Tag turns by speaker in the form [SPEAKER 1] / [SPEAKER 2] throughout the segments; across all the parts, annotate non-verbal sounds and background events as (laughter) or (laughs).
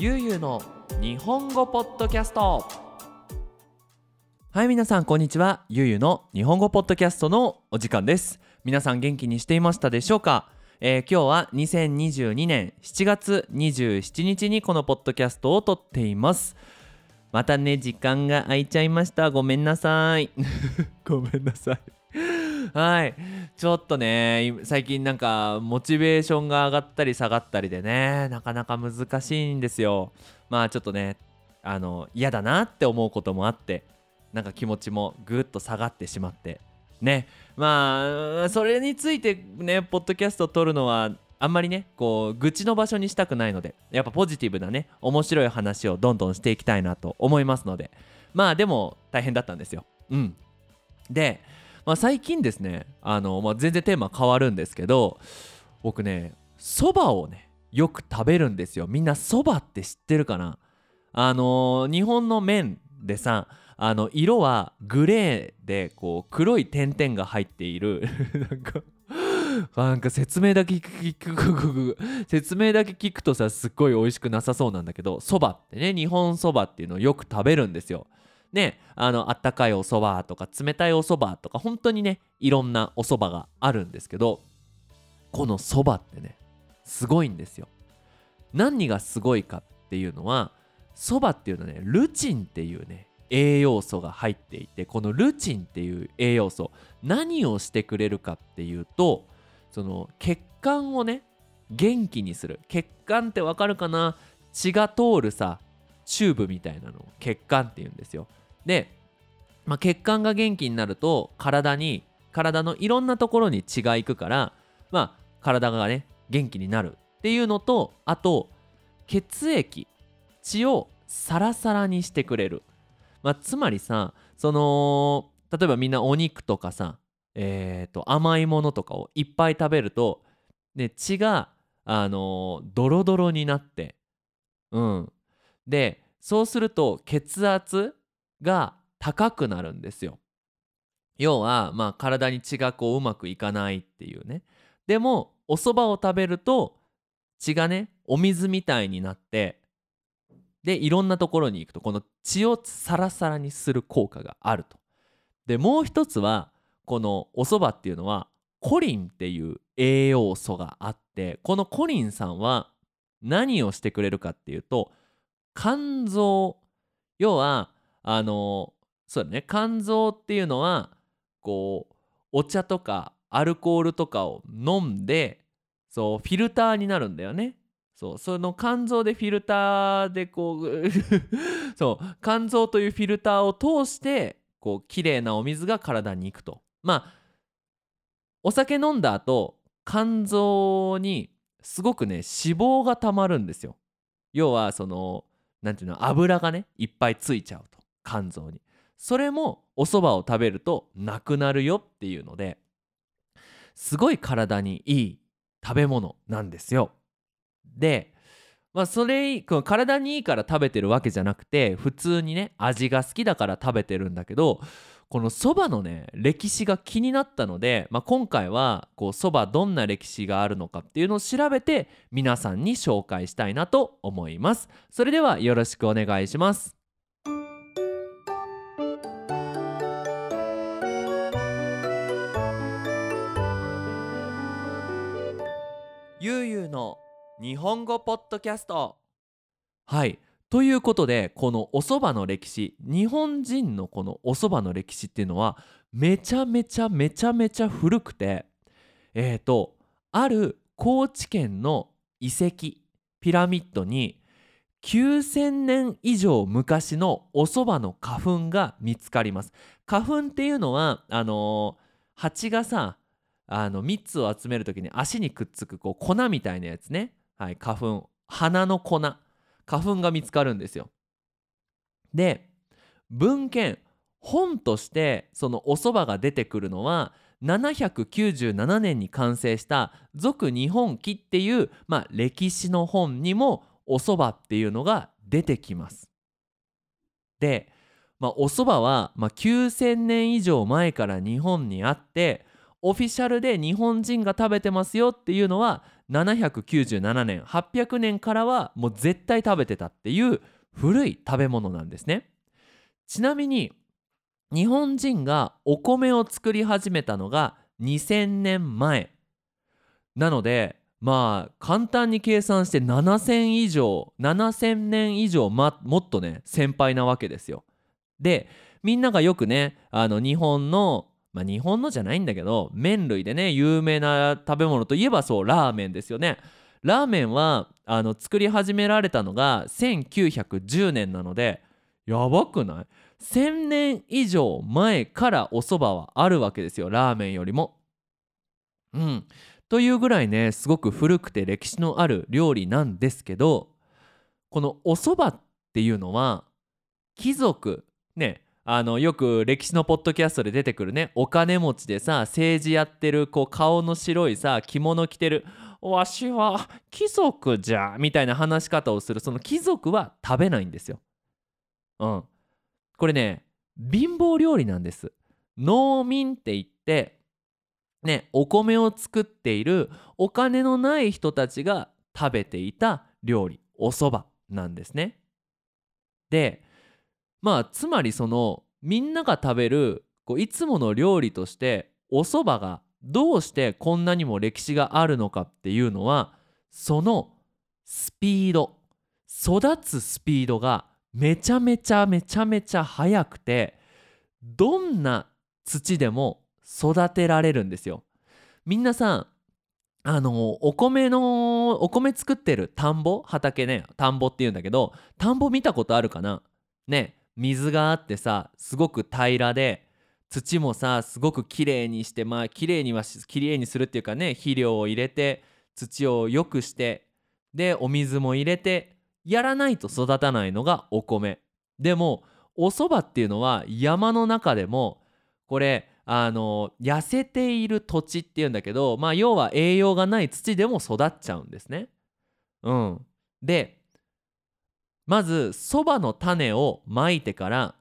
[SPEAKER 1] ゆうゆうの日本語ポッドキャスト。はい皆さんこんにちは。ゆうゆうの日本語ポッドキャストのお時間です。皆さん元気にしていましたでしょうか、えー、今日は2022年7月27日にこのポッドキャストを撮っています。またね時間が空いちゃいました。ごめんなさい。(laughs) ごめんなさい。はい。ちょっとね最近なんかモチベーションが上がったり下がったりでねなかなか難しいんですよ。まあちょっとねあの嫌だなって思うこともあってなんか気持ちもぐっと下がってしまって。ね。まあそれについてねポッドキャストを撮るのはあんまりねこう愚痴の場所にしたくないのでやっぱポジティブなね面白い話をどんどんしていきたいなと思いますので。まあでも大変だったんですよ。うん。で、まあ、最近ですねあの、まあ、全然テーマ変わるんですけど僕ねそばをねよく食べるんですよ。みんなそばって知ってるかな？あの、日本の麺でさあの色はグレーでこう黒い点々が入っている。(laughs) なんかなんか説明だけ聞く説明だけ聞くとさすっごい美味しくなさそうなんだけどそばってね日本そばっていうのをよく食べるんですよ。ねあのあったかいおそばとか冷たいおそばとか本当にねいろんなおそばがあるんですけどこのそばってねすごいんですよ。何がすごいかっていうのはそばっていうのはねルチンっていうね栄養素が入っていてこのルチンっていう栄養素何をしてくれるかっていうとその血管をね元気にする血管ってわかるかな？血が通るさチューブみたいなのを血管って言うんですよ。で、まあ、血管が元気になると体に体のいろんなところに血が行くからまあ体がね元気になるっていうのとあと血液血をサラサラにしてくれる、まあ、つまりさその例えばみんなお肉とかさえーと、甘いものとかをいっぱい食べると、ね、血が、あのー、ドロドロになってうん。でそうすると血圧が高くなるんですよ。要はまあ体に血がこううまくいかないっていうね。でもお蕎麦を食べると血がねお水みたいになってでいろんなところに行くとこの血をサラサラにする効果があると。でもう一つはこのお蕎麦っていうのはコリンっていう栄養素があってこのコリンさんは何をしてくれるかっていうと肝臓要はあのそうだね。肝臓っていうのはこうお茶とかアルコールとかを飲んでそうフィルターになるんだよね。そうその肝臓でフィルターでこう (laughs) そう肝臓というフィルターを通してこう綺麗なお水が体に行くと。まあお酒飲んだ後肝臓にすごくね脂肪がたまるんですよ。要はその何ていうの油がねいっぱいついちゃうと肝臓に。それもお蕎麦を食べるとなくなるよっていうのですごい体にいい食べ物なんですよ。でまあそれ体にいいから食べてるわけじゃなくて普通にね味が好きだから食べてるんだけどこのそばのね歴史が気になったので、まあ、今回はそばどんな歴史があるのかっていうのを調べて皆さんに紹介したいなと思います。それではよろしくお願いします。ゆうゆうの日本語ポッドキャスト。はい。ということでこのお蕎麦の歴史日本人のこのお蕎麦の歴史っていうのはめちゃめちゃめちゃめちゃ古くてえっ、ー、とある高知県の遺跡ピラミッドに9,000年以上昔のお蕎麦の花粉が見つかります。花粉っていうのはあのー、蜂がさあの蜜を集める時に足にくっつくこう粉みたいなやつね。はい花粉。花の粉。花粉が見つかるんですよ。で文献本としてそのお蕎麦が出てくるのは797年に完成した「俗日本記」っていう、まあ、歴史の本にもお蕎麦っていうのが出てきます。で、まあ、お蕎麦は、まあ、9,000年以上前から日本にあってオフィシャルで日本人が食べてますよっていうのは797年800年からはもう絶対食べてたっていう古い食べ物なんですね。ちなみに日本人がお米を作り始めたのが2000年前。なのでまあ簡単に計算して7000以上7000年以上、ま、もっとね先輩なわけですよ。でみんながよくねあの日本のまあ日本のじゃないんだけど麺類でね有名な食べ物といえばそうラーメンですよね。ラーメンはあの作り始められたのが1910年なのでやばくない？1,000年以上前からお蕎麦はあるわけですよラーメンよりも。うん、というぐらいねすごく古くて歴史のある料理なんですけどこのお蕎麦っていうのは貴族ねあのよく歴史のポッドキャストで出てくるねお金持ちでさ政治やってるこう顔の白いさ着物着てるわしは貴族じゃみたいな話し方をするその貴族は食べないんですよ。うん。これね貧乏料理なんです。農民って言ってねお米を作っているお金のない人たちが食べていた料理お蕎麦なんですね。でまあつまりそのみんなが食べるこういつもの料理としてお蕎麦がどうしてこんなにも歴史があるのかっていうのはそのスピード育つスピードがめちゃめちゃめちゃめちゃ速くてどんな土でも育てられるんですよ。みんなさあのお米のお米作ってる田んぼ？畑ね田んぼっていうんだけど田んぼ見たことあるかな？ね。水があってさすごく平らで土もさすごくきれいにしてまあきれいにはきれいにするっていうかね肥料を入れて土を良くしてでお水も入れてやらないと育たないのがお米でもお蕎麦っていうのは山の中でもこれあの痩せている土地っていうんだけどまあ要は栄養がない土でも育っちゃうんですね。うん、でまずそばの種をまいてから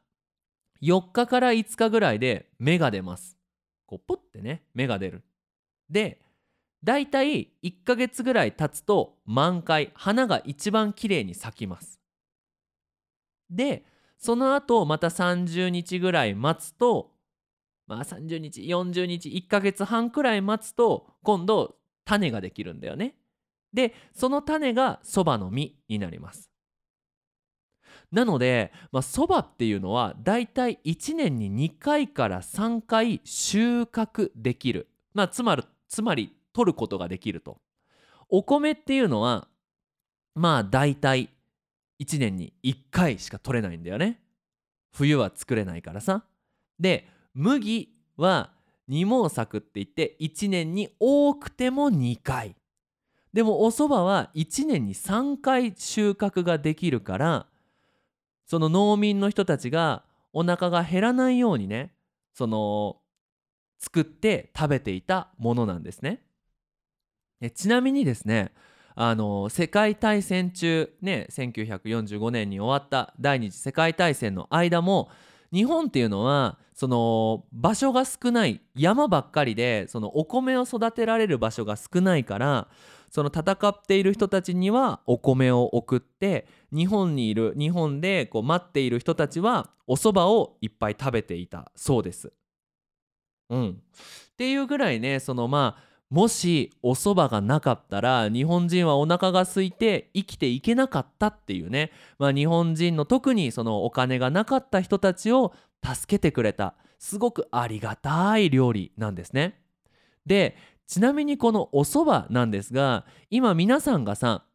[SPEAKER 1] 4日から5日ぐらいで芽が出ます。こうポッてね芽が出る。でだいたい1ヶ月ぐらい経つと満開花が一番綺麗に咲きます。でその後また30日ぐらい待つとまあ30日40日1ヶ月半くらい待つと今度種ができるんだよね。でその種がそばの実になります。なのでそば、っていうのはだいたい1年に2回から3回収穫できる、まあ、つまりつまり取ることができると。お米っていうのはまあだいたい1年に1回しか取れないんだよね。冬は作れないからさ。で麦は二毛作って言って1年に多くても2回。でもお蕎麦は1年に3回収穫ができるからその農民の人たちがお腹が減らないようにねその作って食べていたものなんですね。ちなみにですねあの世界大戦中ね1945年に終わった第二次世界大戦の間も日本っていうのはその場所が少ない山ばっかりでそのお米を育てられる場所が少ないからその戦っている人たちにはお米を送って日本にいる日本でこう待っている人たちはお蕎麦をいっぱい食べていたそうです。うん、っていうぐらいねそのまあもしお蕎麦がなかったら日本人はお腹が空いて生きていけなかったっていうね、まあ、日本人の特にそのお金がなかった人たちを助けてくれた。すごくありがたい料理なんですね。でちなみにこのお蕎麦なんですが今皆さんがさ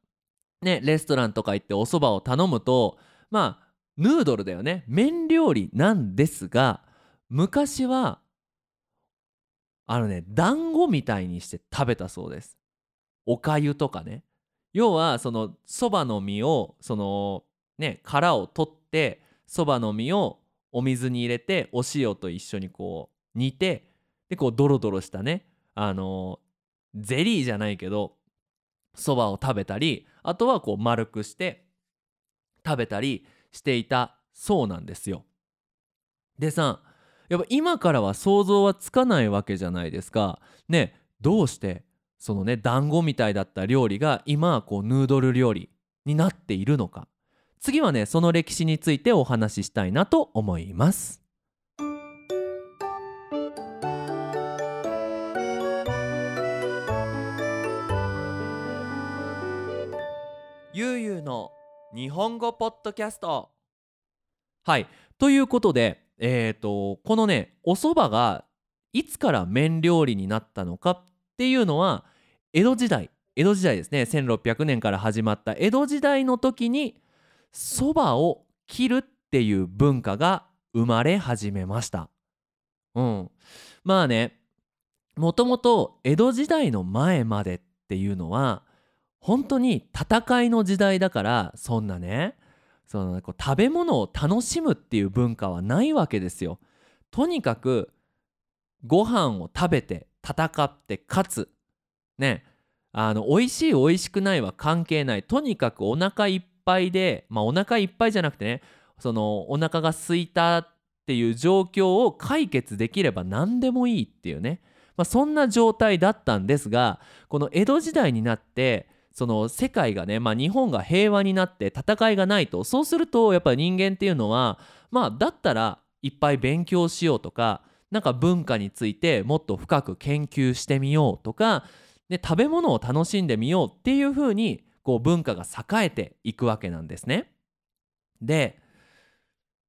[SPEAKER 1] ねレストランとか行ってお蕎麦を頼むとまあヌードルだよね。麺料理なんですが昔はあのね団子みたいにして食べたそうです。おかゆとかね。要はそのそばの実をそのね殻を取ってそばの実をお水に入れてお塩と一緒にこう煮てでこうドロドロしたねあのゼリーじゃないけどそばを食べたりあとはこう丸くして食べたりしていたそうなんですよ。でさやっぱ今からは想像はつかないわけじゃないですか。ねどうしてそのね団子みたいだった料理が今はこうヌードル料理になっているのか次はねその歴史についてお話ししたいなと思います。ゆうゆうの日本語ポッドキャスト。はい。ということでえっ、とこのねお蕎麦がいつから麺料理になったのかっていうのは江戸時代江戸時代ですね。1600年から始まった江戸時代の時にそばを切るっていう文化が生まれ始めました。うん。まあねもともと江戸時代の前までっていうのは本当に戦いの時代だからそんなねそのこう食べ物を楽しむっていう文化はないわけですよ。とにかくご飯を食べて戦って勝つ。ね。あの美味しい美味しくないは関係ない。とにかくお腹いっぱいでまあお腹いっぱいじゃなくてねそのお腹が空いたっていう状況を解決できれば何でもいいっていうね、まあ、そんな状態だったんですがこの江戸時代になってその世界がね、まあ、日本が平和になって戦いがないとそうするとやっぱり人間っていうのはまあだったらいっぱい勉強しようとかなんか文化についてもっと深く研究してみようとかで食べ物を楽しんでみようっていう風にこう文化が栄えていくわけなんですね。で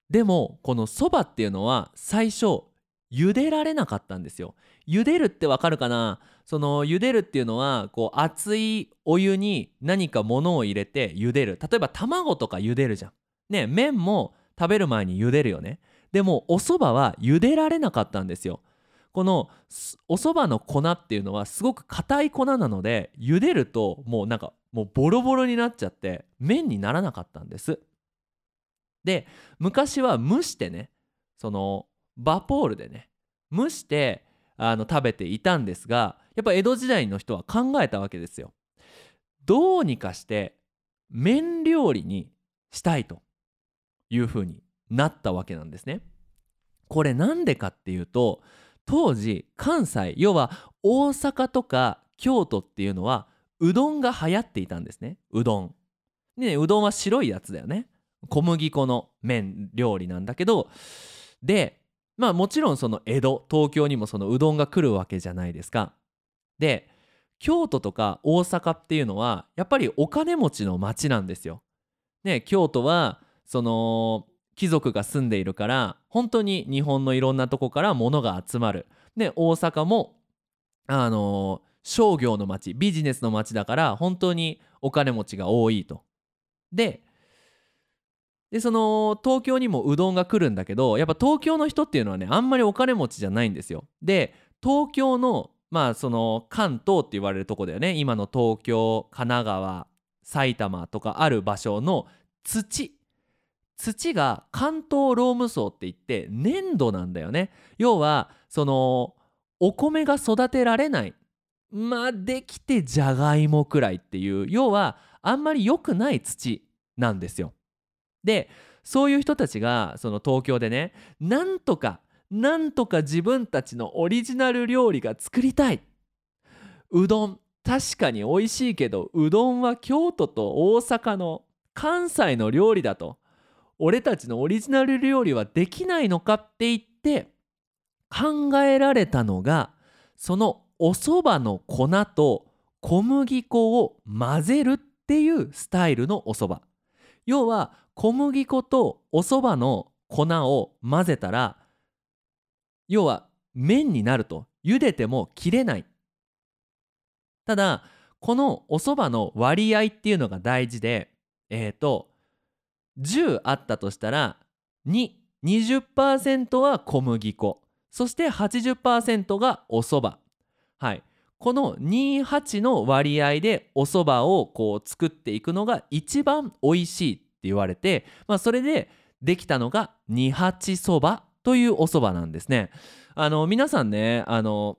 [SPEAKER 1] でもこのそばっていうのは最初茹でられなかったんですよ。茹でるってわかるかな？その茹でるっていうのはこう熱いお湯に何か物を入れて茹でる例えば卵とか茹でるじゃん。ね麺も食べる前に茹でるよね。でもお蕎麦は茹でられなかったんですよ。このお蕎麦の粉っていうのはすごく硬い粉なので茹でるともうなんかもうボロボロになっちゃって麺にならなかったんです。で昔は蒸してねそのバポールでね蒸してあの食べていたんですがやっぱ江戸時代の人は考えたわけですよ。どうにかして麺料理にしたいというふうになったわけなんですね。これなんでかっていうと当時関西要は大阪とか京都っていうのはうどんが流行っていたんですねうどん。ねうどんは白いやつだよね小麦粉の麺料理なんだけどでまあもちろんその江戸東京にもそのうどんが来るわけじゃないですか。で京都とか大阪っていうのはやっぱりお金持ちの町なんですよ。ね京都はその貴族が住んでいるから本当に日本のいろんなとこから物が集まる。で大阪もあの、商業の街ビジネスの街だから本当にお金持ちが多いと。ででその東京にもうどんが来るんだけどやっぱ東京の人っていうのはねあんまりお金持ちじゃないんですよ。で東京のまあその関東って言われるとこだよね今の東京神奈川埼玉とかある場所の土土が関東ローム層って言って粘土なんだよね。要はそのお米が育てられない。まあできてじゃがいもくらいっていう。要はあんまり良くない土なんですよ。でそういう人たちがその東京でねなんとかなんとか自分たちのオリジナル料理が作りたい。うどん確かに美味しいけどうどんは京都と大阪の関西の料理だと。俺たちのオリジナル料理はできないのかって言って考えられたのがそのお蕎麦の粉と小麦粉を混ぜるっていうスタイルのお蕎麦。要は小麦粉とお蕎麦の粉を混ぜたら要は麺になると。茹でても切れない。ただこのお蕎麦の割合っていうのが大事でえっ、ー、と10あったとしたら220%は小麦粉そして80%がお蕎麦はいこの28の割合でお蕎麦をこう作っていくのが一番美味しいって言われて、まあ、それでできたのが二八そばというお蕎麦なんですね。あの皆さんねあの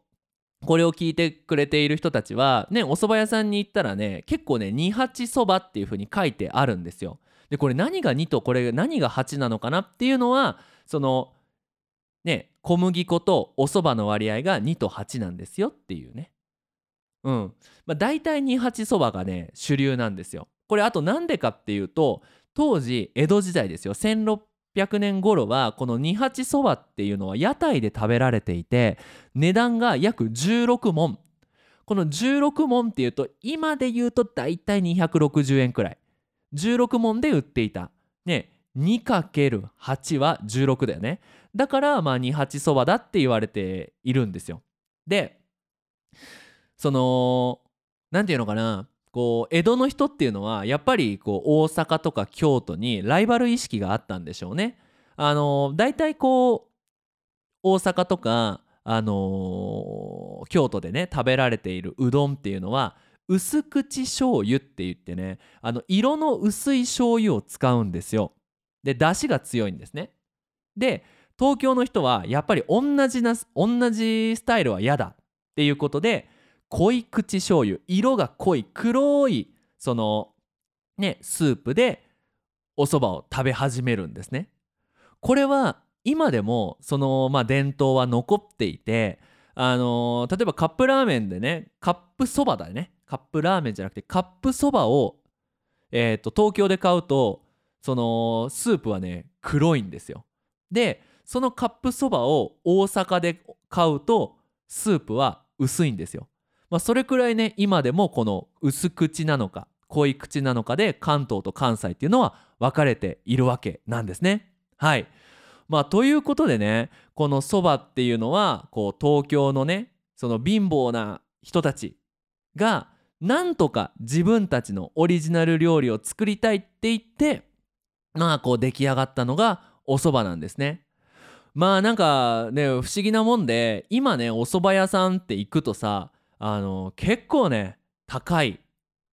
[SPEAKER 1] これを聞いてくれている人たちはねお蕎麦屋さんに行ったらね結構ね二八そばっていう風に書いてあるんですよ。でこれ何が2とこれ何が8なのかなっていうのはそのね小麦粉とお蕎麦の割合が2と8なんですよっていうね。うん。まあ、大体二八そばがね主流なんですよ。これあとなんでかっていうと当時江戸時代ですよ。1600年頃はこの二八そばっていうのは屋台で食べられていて値段が約16文この16文っていうと今で言うと大体260円くらい。16文で売っていた。ね 2×8 は16だよね。だからまあ28そばだって言われているんですよ。でその何て言うのかな。こう江戸の人っていうのはやっぱりこう大阪とか京都にライバル意識があったんでしょうね。あの大体こう大阪とか、あのー、京都でね食べられているうどんっていうのは薄口醤油って言ってねあの色の薄い醤油を使うんですよ。で出汁が強いんですね。で東京の人はやっぱり同じな同じスタイルは嫌だっていうことで濃い口醤油色が濃い黒いそのねスープでお蕎麦を食べ始めるんですねこれは今でもそのまあ伝統は残っていてあのー、例えばカップラーメンでねカップそばだねカップラーメンじゃなくてカップそばをえーと東京で買うとそのスープはね黒いんですよ。でそのカップそばを大阪で買うとスープは薄いんですよ。まあ、それくらいね今でもこの薄口なのか濃い口なのかで関東と関西っていうのは分かれているわけなんですね。はい。まあ、ということでねこのそばっていうのはこう東京のねその貧乏な人たちがなんとか自分たちのオリジナル料理を作りたいって言ってまあこう出来上がったのがお蕎麦なんですね。まあなんかね不思議なもんで今ねお蕎麦屋さんって行くとさあの結構ね高い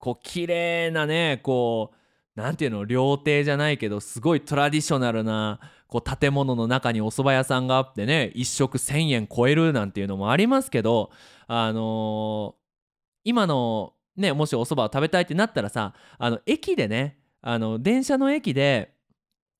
[SPEAKER 1] こう綺麗なねこうなんていうの料亭じゃないけどすごいトラディショナルなこう建物の中にお蕎麦屋さんがあってね1食1,000円超えるなんていうのもありますけどあのー、今のねもしお蕎麦を食べたいってなったらさあの駅でねあの電車の駅で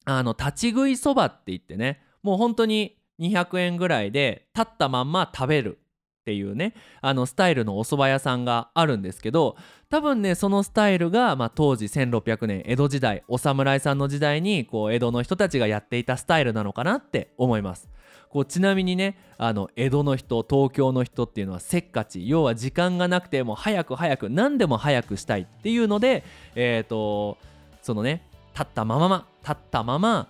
[SPEAKER 1] あの立ち食いそばって言ってねもう本当に200円ぐらいで立ったまんま食べるっていうねあのスタイルのお蕎麦屋さんがあるんですけど多分ねそのスタイルが、まあ、当時1600年江戸時代お侍さんの時代にこう江戸の人たちがやっていたスタイルなのかなって思います。こうちなみにねあの江戸の人東京の人っていうのはせっかち要は時間がなくても早く早く何でも早くしたいっていうのでえ、ー、とそのね立ったまま立ったまま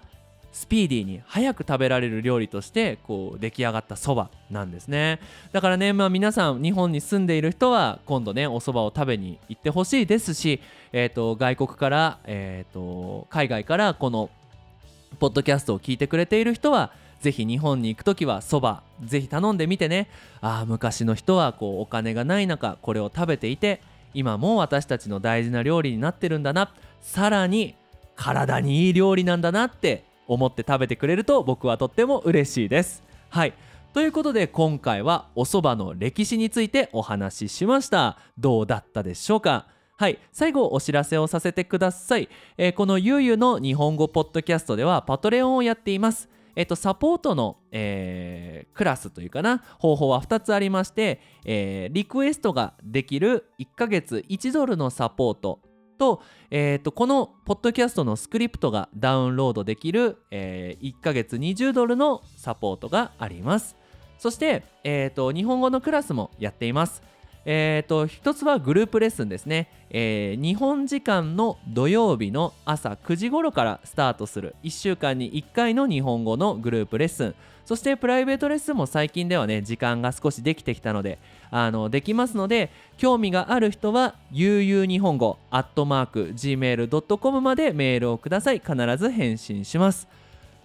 [SPEAKER 1] スピーディーに早く食べられる料理としてこう出来上がったそばなんですね。だからねまあ皆さん日本に住んでいる人は今度ねお蕎麦を食べに行ってほしいですし、えーと、外国から、えーと、海外からこのポッドキャストを聞いてくれている人はぜひ日本に行く時はそば。ぜひ頼んでみてね。ああ昔の人はこうお金がない中これを食べていて今も私たちの大事な料理になってるんだな。さらに体にいい料理なんだなって思って食べてくれると僕はとっても嬉しいです。はい。ということで今回はお蕎麦の歴史についてお話ししました。どうだったでしょうか？はい。最後お知らせをさせてください、えー、このゆうゆの日本語ポッドキャストではパトレオンをやっています。えっと、サポートの、えー、クラスというかな方法は2つありまして、えー、リクエストができる1ヶ月1ドルのサポートと,、えーと、このポッドキャストのスクリプトがダウンロードできる、えー、1ヶ月20ドルのサポートがあります。そして、えーと、日本語のクラスもやっています。えーと、一つはグループレッスンですね、えー、日本時間の土曜日の朝9時頃からスタートする。1週間に1回の日本語のグループレッスン。そしてプライベートレッスンも最近ではね時間が少しできてきたのであのできますので興味がある人は悠々日本語アットマーク gmail.com までメールをください。必ず返信します。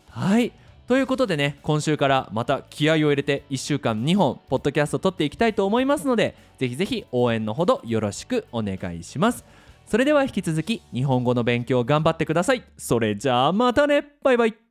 [SPEAKER 1] はい。ということでね今週からまた気合を入れて1週間2本ポッドキャスト撮っていきたいと思いますのでぜひぜひ応援のほどよろしくお願いします。それでは引き続き日本語の勉強頑張ってください。それじゃあまたね。バイバイ。